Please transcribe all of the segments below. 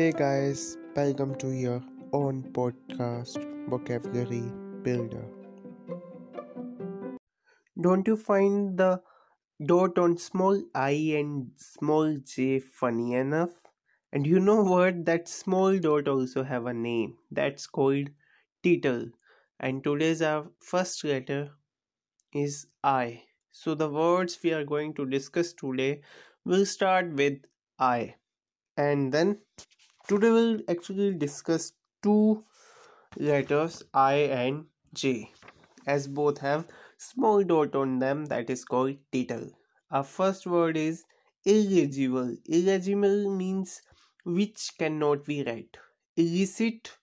Hey guys, welcome to your own podcast, Vocabulary Builder. Don't you find the dot on small i and small j funny enough? And you know what? That small dot also have a name. That's called tittle. And today's our first letter is I. So the words we are going to discuss today will start with I. And then today we'll actually discuss two letters I and J as both have small dot on them that is called tittle. Our first word is illegible. Illegible means which cannot be read. Illicit,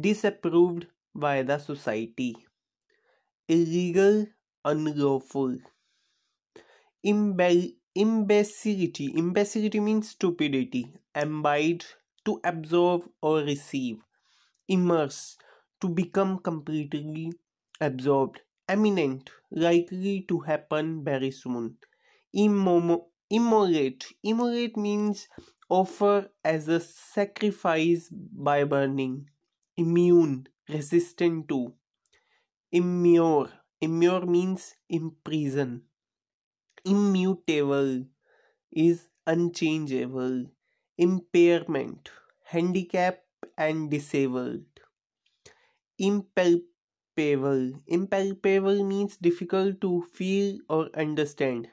disapproved by the society. Illegal, unlawful. Imbe- imbecility. Imbecility means stupidity. Imbibe, to absorb or receive. Immerse, to become completely absorbed. Imminent, likely to happen very soon. Immo- immolate. Immolate means offer as a sacrifice by burning. Immune, resistant to. Immure. Immure means imprison. Immutable is unchangeable. Impairment, handicap and disabled. Impalpable. Impalpable means difficult to feel or understand.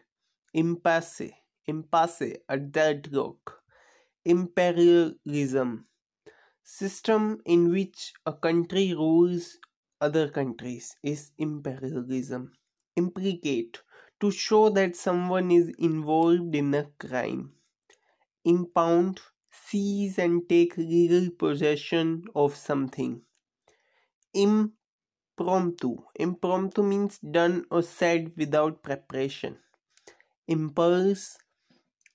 Impasse. Impasse, a deadlock. Imperialism. System in which a country rules other countries is imperialism. Implicate. To show that someone is involved in a crime. Impound. Seize and take legal possession of something. Impromptu. Impromptu means done or said without preparation. Impulse.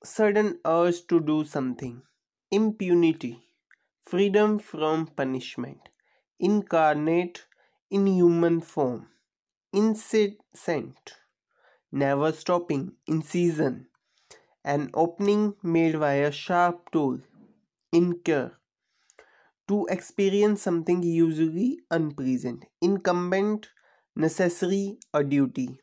Sudden urge to do something. Impunity. Freedom from punishment. Incarnate. In human form. Incessant. Never stopping. Incision an opening made by a sharp tool incur to experience something usually unpleasant, incumbent, necessary, or duty.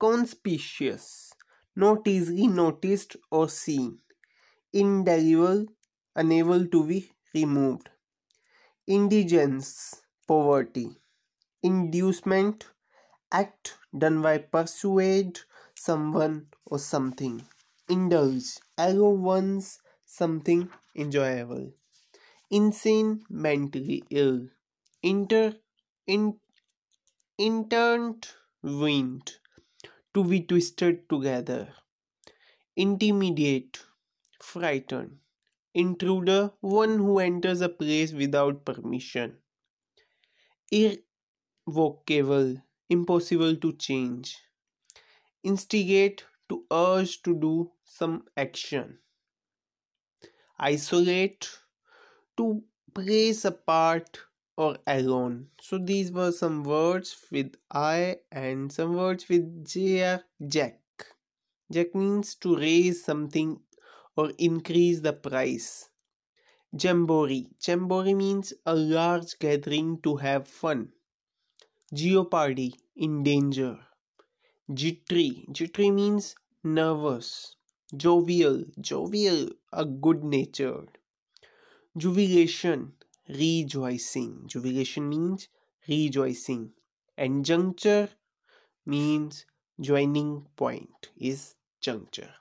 Inconspicuous, not easily noticed or seen. Indelible, unable to be removed. Indigence, poverty. Inducement, act done by persuade someone or something. Indulge, allow one's something enjoyable. Insane, mentally ill. Inter, in, intertwined, to be twisted together. Intimidate, frightened. Intruder, one who enters a place without permission. Irrevocable, impossible to change. Instigate, to urge to do some action isolate, to place apart or alone. So these were some words with I and some words with J jack. Jack means to raise something or increase the price. Jamboree. Jamboree means a large gathering to have fun. Jeopardy, in danger. Jittery. Jittery means nervous. Jovial. Jovial a good natured jubilation. Rejoicing. Jubilation means rejoicing. And juncture means joining point is juncture.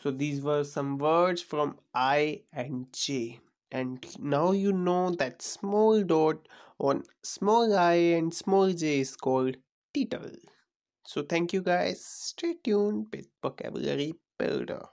So these were some words from i and j. And now you know that small dot on small i and small j is called tittle so thank you guys stay tuned with vocabulary builder.